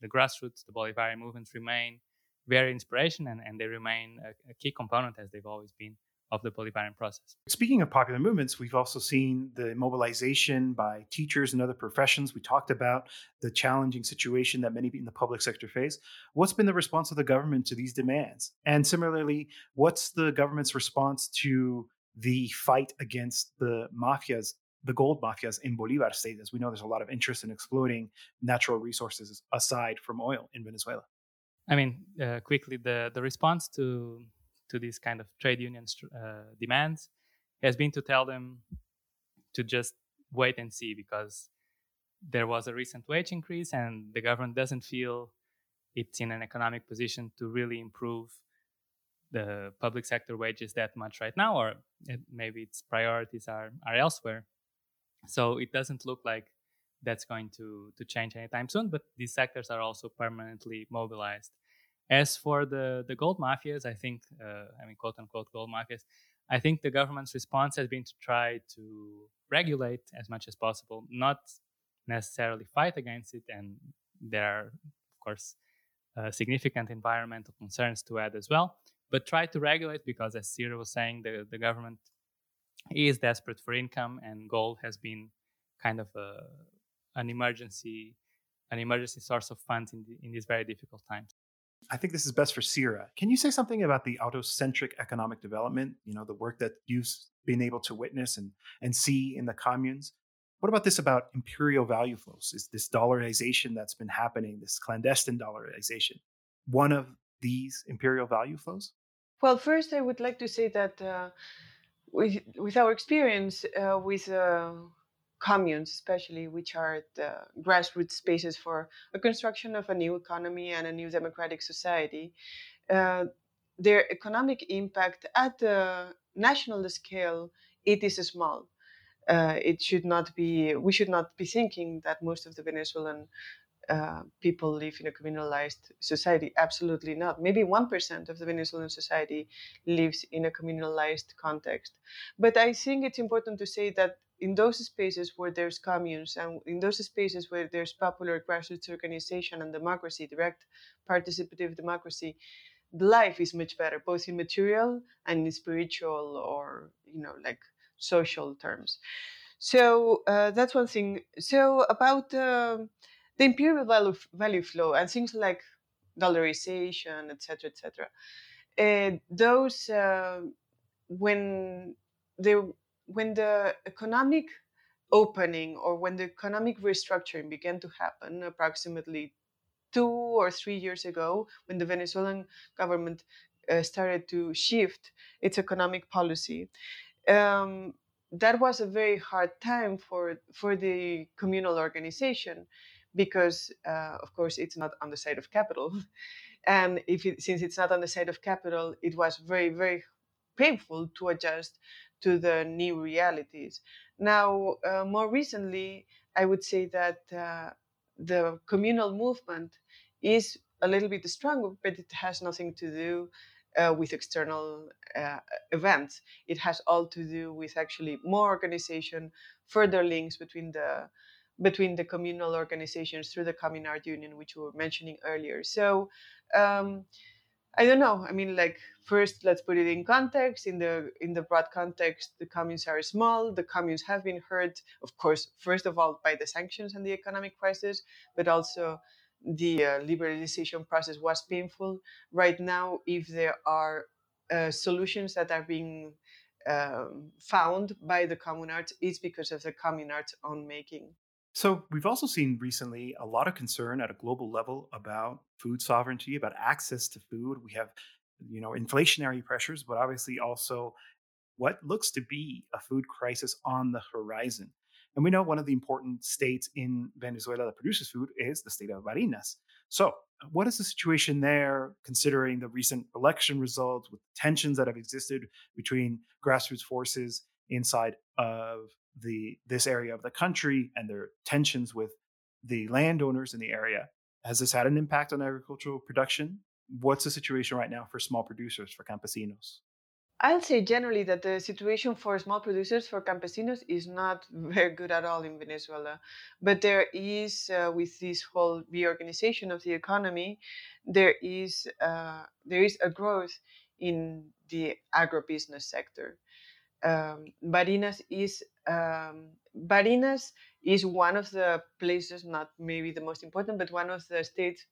the grassroots, the Bolivarian movements remain very inspiration and, and they remain a, a key component as they've always been of the Bolivarian process.
Speaking of popular movements, we've also seen the mobilization by teachers and other professions. We talked about the challenging situation that many in the public sector face. What's been the response of the government to these demands? And similarly, what's the government's response to the fight against the mafias the gold mafias in Bolivar state, as we know there's a lot of interest in exploiting natural resources aside from oil in Venezuela.
I mean, uh, quickly, the, the response to to these kind of trade union uh, demands has been to tell them to just wait and see because there was a recent wage increase and the government doesn't feel it's in an economic position to really improve the public sector wages that much right now or it, maybe its priorities are, are elsewhere so it doesn't look like that's going to, to change anytime soon but these sectors are also permanently mobilized as for the, the gold mafias, I think, uh, I mean, quote unquote, gold mafias, I think the government's response has been to try to regulate as much as possible, not necessarily fight against it. And there are, of course, uh, significant environmental concerns to add as well, but try to regulate because, as Cira was saying, the, the government is desperate for income, and gold has been kind of a, an emergency an emergency source of funds in, the, in these very difficult times.
I think this is best for Cira. Can you say something about the autocentric economic development? You know, the work that you've been able to witness and and see in the communes. What about this about imperial value flows? Is this dollarization that's been happening, this clandestine dollarization, one of these imperial value flows?
Well, first, I would like to say that uh, with, with our experience uh, with uh, communes, especially, which are the grassroots spaces for a construction of a new economy and a new democratic society, uh, their economic impact at the national scale it is small. Uh, it should not be. We should not be thinking that most of the Venezuelan uh, people live in a communalized society. Absolutely not. Maybe 1% of the Venezuelan society lives in a communalized context. But I think it's important to say that in those spaces where there's communes and in those spaces where there's popular grassroots organization and democracy, direct participative democracy, life is much better, both in material and in spiritual or, you know, like social terms. So uh, that's one thing. So about uh, the imperial value, value flow and things like dollarization, etc., etc. Uh, those uh, when they when the economic opening or when the economic restructuring began to happen approximately two or three years ago when the venezuelan government uh, started to shift its economic policy um, that was a very hard time for for the communal organization because uh, of course it's not on the side of capital [LAUGHS] and if it, since it's not on the side of capital it was very very painful to adjust to the new realities. Now, uh, more recently, I would say that uh, the communal movement is a little bit stronger, but it has nothing to do uh, with external uh, events. It has all to do with actually more organization, further links between the between the communal organizations through the Communard Union, which we were mentioning earlier. So um, I don't know. I mean, like first, let's put it in context. In the in the broad context, the communes are small. The communes have been hurt, of course, first of all by the sanctions and the economic crisis, but also the uh, liberalization process was painful. Right now, if there are uh, solutions that are being um, found by the communards, it's because of the communards' own making.
So, we've also seen recently a lot of concern at a global level about food sovereignty, about access to food. We have, you know, inflationary pressures, but obviously also what looks to be a food crisis on the horizon. And we know one of the important states in Venezuela that produces food is the state of Barinas. So, what is the situation there, considering the recent election results with tensions that have existed between grassroots forces inside of the this area of the country and their tensions with the landowners in the area? Has this had an impact on agricultural production? What's the situation right now for small producers, for campesinos?
I'll say generally that the situation for small producers, for campesinos, is not [LAUGHS] very good at all in Venezuela. But there is, uh, with this whole reorganization of the economy, there is uh, there is a growth in the agribusiness sector. Um, Barinas is um, Barinas is one of the places, not maybe the most important, but one of the states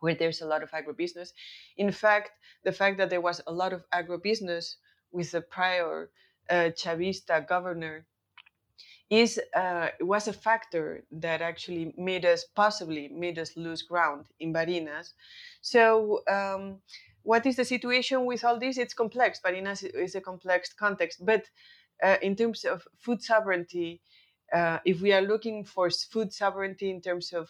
where there's a lot of agribusiness. In fact, the fact that there was a lot of agribusiness with the prior uh, Chavista governor is uh, was a factor that actually made us possibly made us lose ground in Barinas. So. Um, what is the situation with all this? It's complex. Barinas it's a complex context. But uh, in terms of food sovereignty, uh, if we are looking for food sovereignty in terms of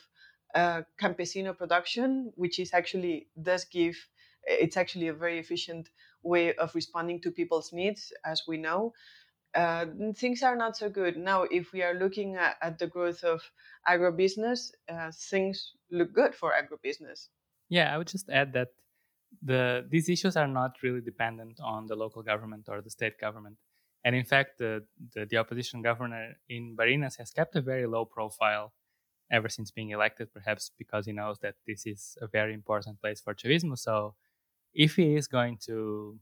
uh, campesino production, which is actually does give, it's actually a very efficient way of responding to people's needs, as we know. Uh, things are not so good now. If we are looking at, at the growth of agribusiness, uh, things look good for agribusiness.
Yeah, I would just add that the these issues are not really dependent on the local government or the state government. And in fact, the, the, the opposition governor in Barinas has kept a very low profile ever since being elected, perhaps because he knows that this is a very important place for Chavismo. So if he is going to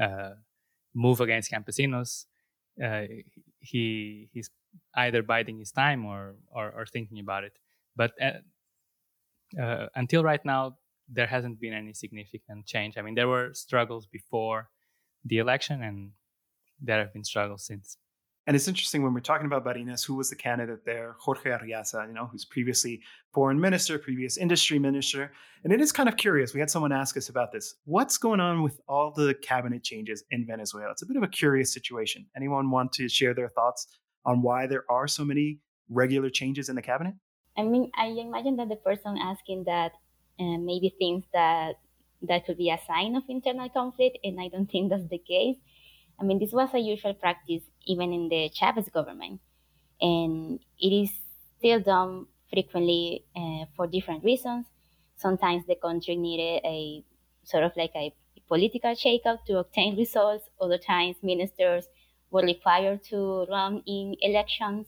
uh, move against campesinos, uh, he he's either biding his time or, or, or thinking about it. But uh, uh until right now, there hasn't been any significant change. I mean, there were struggles before the election, and there have been struggles since.
And it's interesting when we're talking about Barinas, who was the candidate there, Jorge Arreaza, you know, who's previously foreign minister, previous industry minister. And it is kind of curious. We had someone ask us about this. What's going on with all the cabinet changes in Venezuela? It's a bit of a curious situation. Anyone want to share their thoughts on why there are so many regular changes in the cabinet?
I mean, I imagine that the person asking that maybe thinks that that could be a sign of internal conflict, and I don't think that's the case. I mean, this was a usual practice even in the Chavez government, and it is still done frequently uh, for different reasons. Sometimes the country needed a sort of like a political shakeup to obtain results. Other times, ministers were required to run in elections.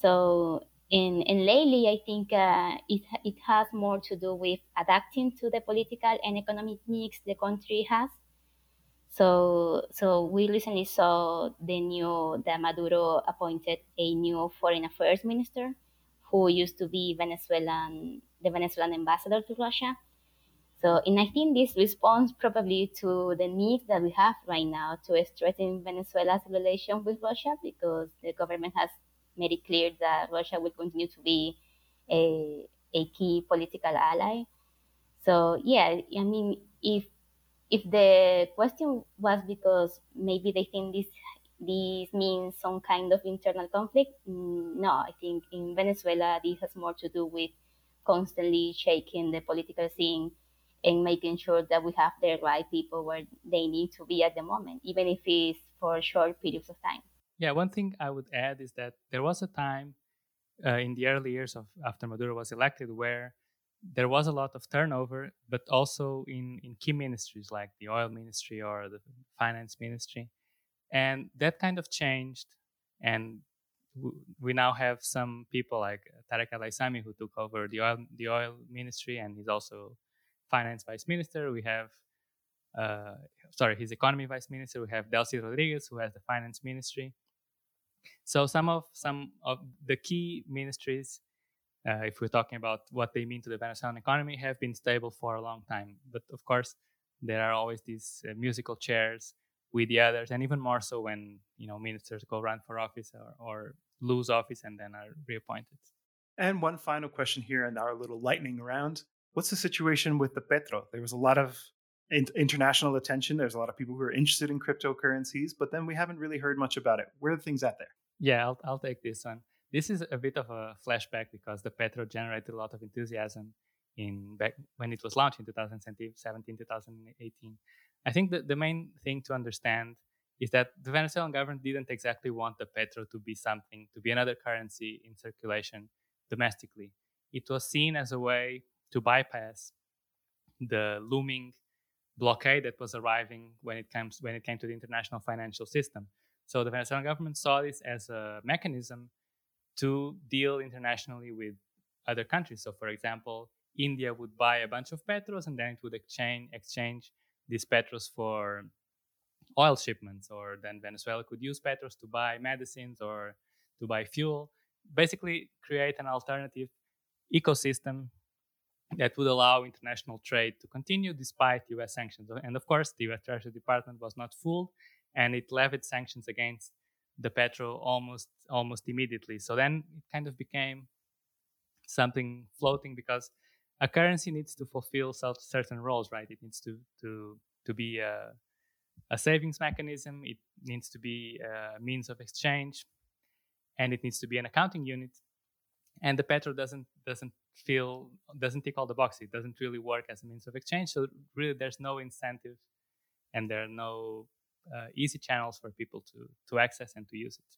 So and, lately, I think uh, it, it has more to do with adapting to the political and economic needs the country has. So, so we recently saw the new, that Maduro appointed a new foreign affairs minister who used to be Venezuelan, the Venezuelan ambassador to Russia. So, and I think this responds probably to the needs that we have right now to strengthen Venezuela's relation with Russia because the government has made it clear that Russia will continue to be a, a key political ally. So yeah, I mean, if if the question was because maybe they think this this means some kind of internal conflict, mm, no, I think in Venezuela this has more to do with constantly shaking the political scene and making sure that we have the right people where they need to be at the moment, even if it's for short periods of time.
Yeah, one thing I would add is that there was a time uh, in the early years of after Maduro was elected, where there was a lot of turnover, but also in, in key ministries like the oil ministry or the finance ministry. And that kind of changed. And w- we now have some people like Tareck El Aissami who took over the oil, the oil ministry, and he's also finance vice minister. We have, uh, sorry, his economy vice minister. We have Delcy Rodriguez who has the finance ministry. So some of some of the key ministries uh, if we're talking about what they mean to the Venezuelan economy, have been stable for a long time. But of course, there are always these uh, musical chairs with the others, and even more so when you know ministers go run for office or, or lose office and then are reappointed.
And one final question here in our little lightning round: What's the situation with the Petro? There was a lot of international attention. There's a lot of people who are interested in cryptocurrencies, but then we haven't really heard much about it. Where are things at there?
Yeah, I'll, I'll take this one. This is a bit of a flashback because the Petro generated a lot of enthusiasm in back when it was launched in 2017, 2018. I think that the main thing to understand is that the Venezuelan government didn't exactly want the Petro to be something, to be another currency in circulation domestically. It was seen as a way to bypass the looming blockade that was arriving when it comes when it came to the international financial system. So the Venezuelan government saw this as a mechanism to deal internationally with other countries. So, for example, India would buy a bunch of petros and then it would exchange exchange these petros for oil shipments, or then Venezuela could use petros to buy medicines or to buy fuel. Basically, create an alternative ecosystem that would allow international trade to continue despite US sanctions. And of course, the US Treasury Department was not fooled and it levied sanctions against the Petro almost almost immediately. So then it kind of became something floating because a currency needs to fulfill certain roles, right? It needs to to to be a, a savings mechanism. It needs to be a means of exchange, and it needs to be an accounting unit. And the Petro doesn't doesn't feel doesn't tick all the boxes. It doesn't really work as a means of exchange. So really, there's no incentive, and there are no uh, easy channels for people to to access and to use it.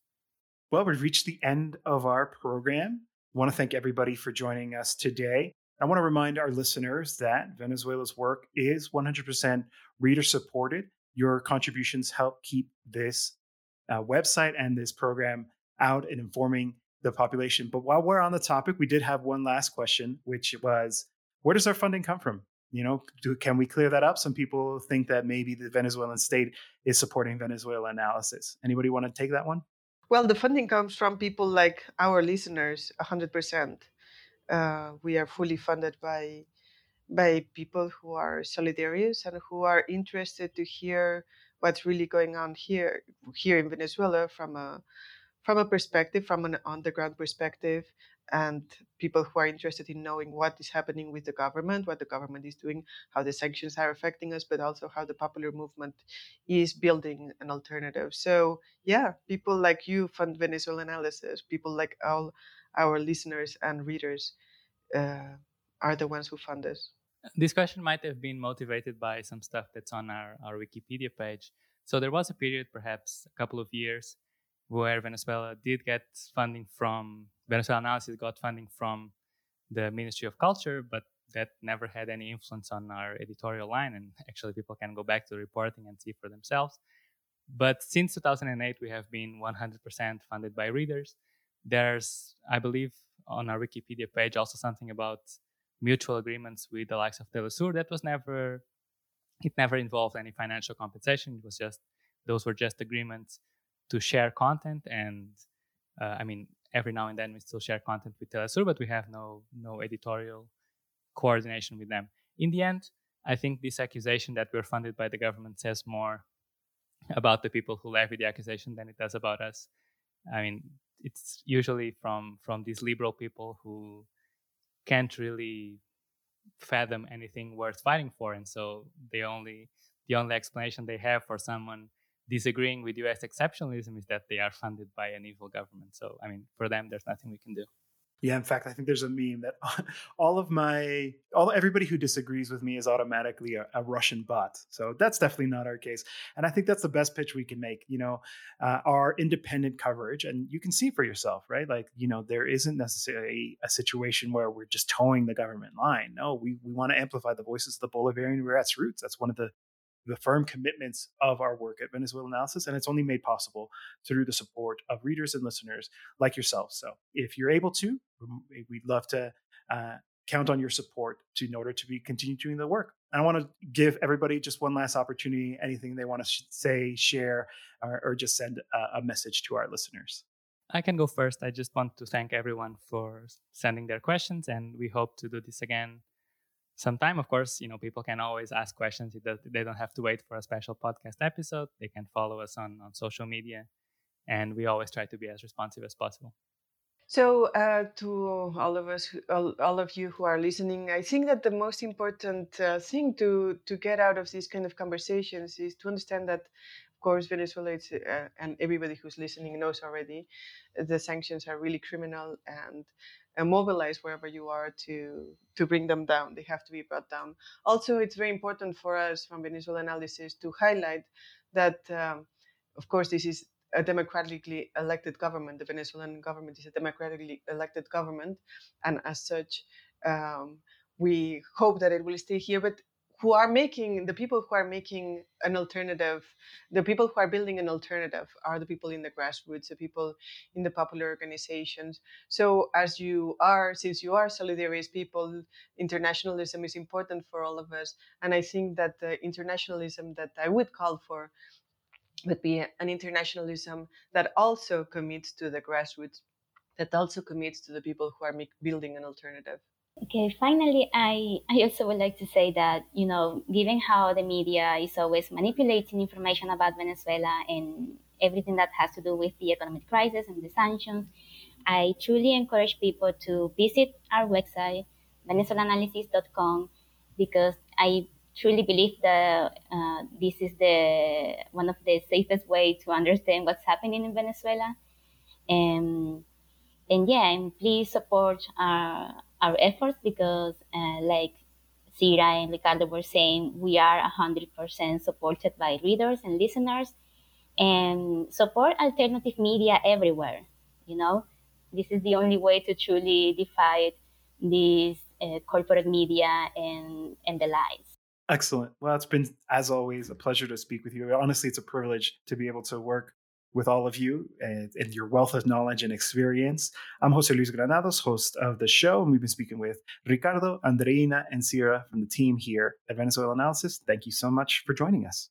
Well, we've reached the end of our program. I want to thank everybody for joining us today. I want to remind our listeners that Venezuela's work is 100% reader supported. Your contributions help keep this uh, website and this program out and informing the population. But while we're on the topic, we did have one last question, which was where does our funding come from? You know, do, can we clear that up? Some people think that maybe the Venezuelan state is supporting Venezuela analysis. Anybody want to take that one?
Well, the funding comes from people like our listeners, 100%. Uh, we are fully funded by by people who are solidarious and who are interested to hear what's really going on here here in Venezuela from a from a perspective, from an underground perspective, and people who are interested in knowing what is happening with the government, what the government is doing, how the sanctions are affecting us, but also how the popular movement is building an alternative. So, yeah, people like you fund Venezuela analysis, people like all our listeners and readers uh, are the ones who fund us.
This question might have been motivated by some stuff that's on our, our Wikipedia page. So, there was a period, perhaps a couple of years, where Venezuela did get funding from Venezuela Analysis got funding from the Ministry of Culture, but that never had any influence on our editorial line. And actually, people can go back to the reporting and see for themselves. But since 2008, we have been 100% funded by readers. There's, I believe, on our Wikipedia page also something about mutual agreements with the likes of Telesur. That was never, it never involved any financial compensation. It was just, those were just agreements to share content and uh, I mean every now and then we still share content with Telesur, but we have no no editorial coordination with them. In the end, I think this accusation that we're funded by the government says more about the people who levy the accusation than it does about us. I mean, it's usually from from these liberal people who can't really fathom anything worth fighting for, and so the only the only explanation they have for someone disagreeing with US exceptionalism is that they are funded by an evil government. So, I mean, for them, there's nothing we can do.
Yeah, in fact, I think there's a meme that [LAUGHS] all of my all everybody who disagrees with me is automatically a, a, Russian bot. So that's definitely not our case, and I think that's the best pitch we can make. You know, uh, our independent coverage, and you can see for yourself, right? Like, you know, there isn't necessarily a situation where we're just toeing the government line. No, we we want to amplify the voices of the Bolivarian grassroots. That's one of the the firm commitments of our work at Venezuela Analysis, and it's only made possible through the support of readers and listeners like yourself. So, if you're able to, we'd love to uh, count on your support to, in order to be continue doing the work. And I want to give everybody just one last opportunity, anything they want to sh- say, share, or, or just send a, a message to our listeners.
I can go first. I just want to thank everyone for sending their questions, and we hope to do this again sometime of course you know people can always ask questions they don't have to wait for a special podcast episode. They can follow us on, on social media and we always try to be as responsive as possible.
So uh, to all of us all, of you who are listening i think that the most important uh, thing to to get out of these kind of conversations is to understand that of course venezuela is, uh, and everybody who's listening knows already the sanctions are really criminal and and mobilize wherever you are to to bring them down. They have to be brought down. Also, it's very important for us from Venezuela analysis to highlight that, um, of course, this is a democratically elected government. The Venezuelan government is a democratically elected government, and as such, um, we hope that it will stay here. But who are making the people who are making an alternative the people who are building an alternative are the people in the grassroots the people in the popular organizations. So as you are since you are solidarist people internationalism is important for all of us. And i think that the internationalism that i would call for would be an internationalism that also commits to the grassroots that also commits to the people who are building an alternative
Okay, finally, I, I also would like to say that, you know, given how the media is always manipulating information about Venezuela and everything that has to do with the economic crisis and the sanctions, I truly encourage people to visit our website, venezuelaanalysis.com, because I truly believe that uh, this is the one of the safest way to understand what's happening in Venezuela. And, and yeah, and please support our our efforts because, uh, like Cira and Ricardo were saying, we are 100% supported by readers and listeners and support alternative media everywhere. You know, this is the only way to truly defy these uh, corporate media and, and the lies.
Excellent. Well, it's been, as always, a pleasure to speak with you. Honestly, it's a privilege to be able to work with all of you and, and, your wealth of knowledge and experience. I'm Jose Luis Granados, host of the show, and we've been speaking with Ricardo, Andreina, and Cira from the team here at Venezuela Analysis. Thank you so much for joining us.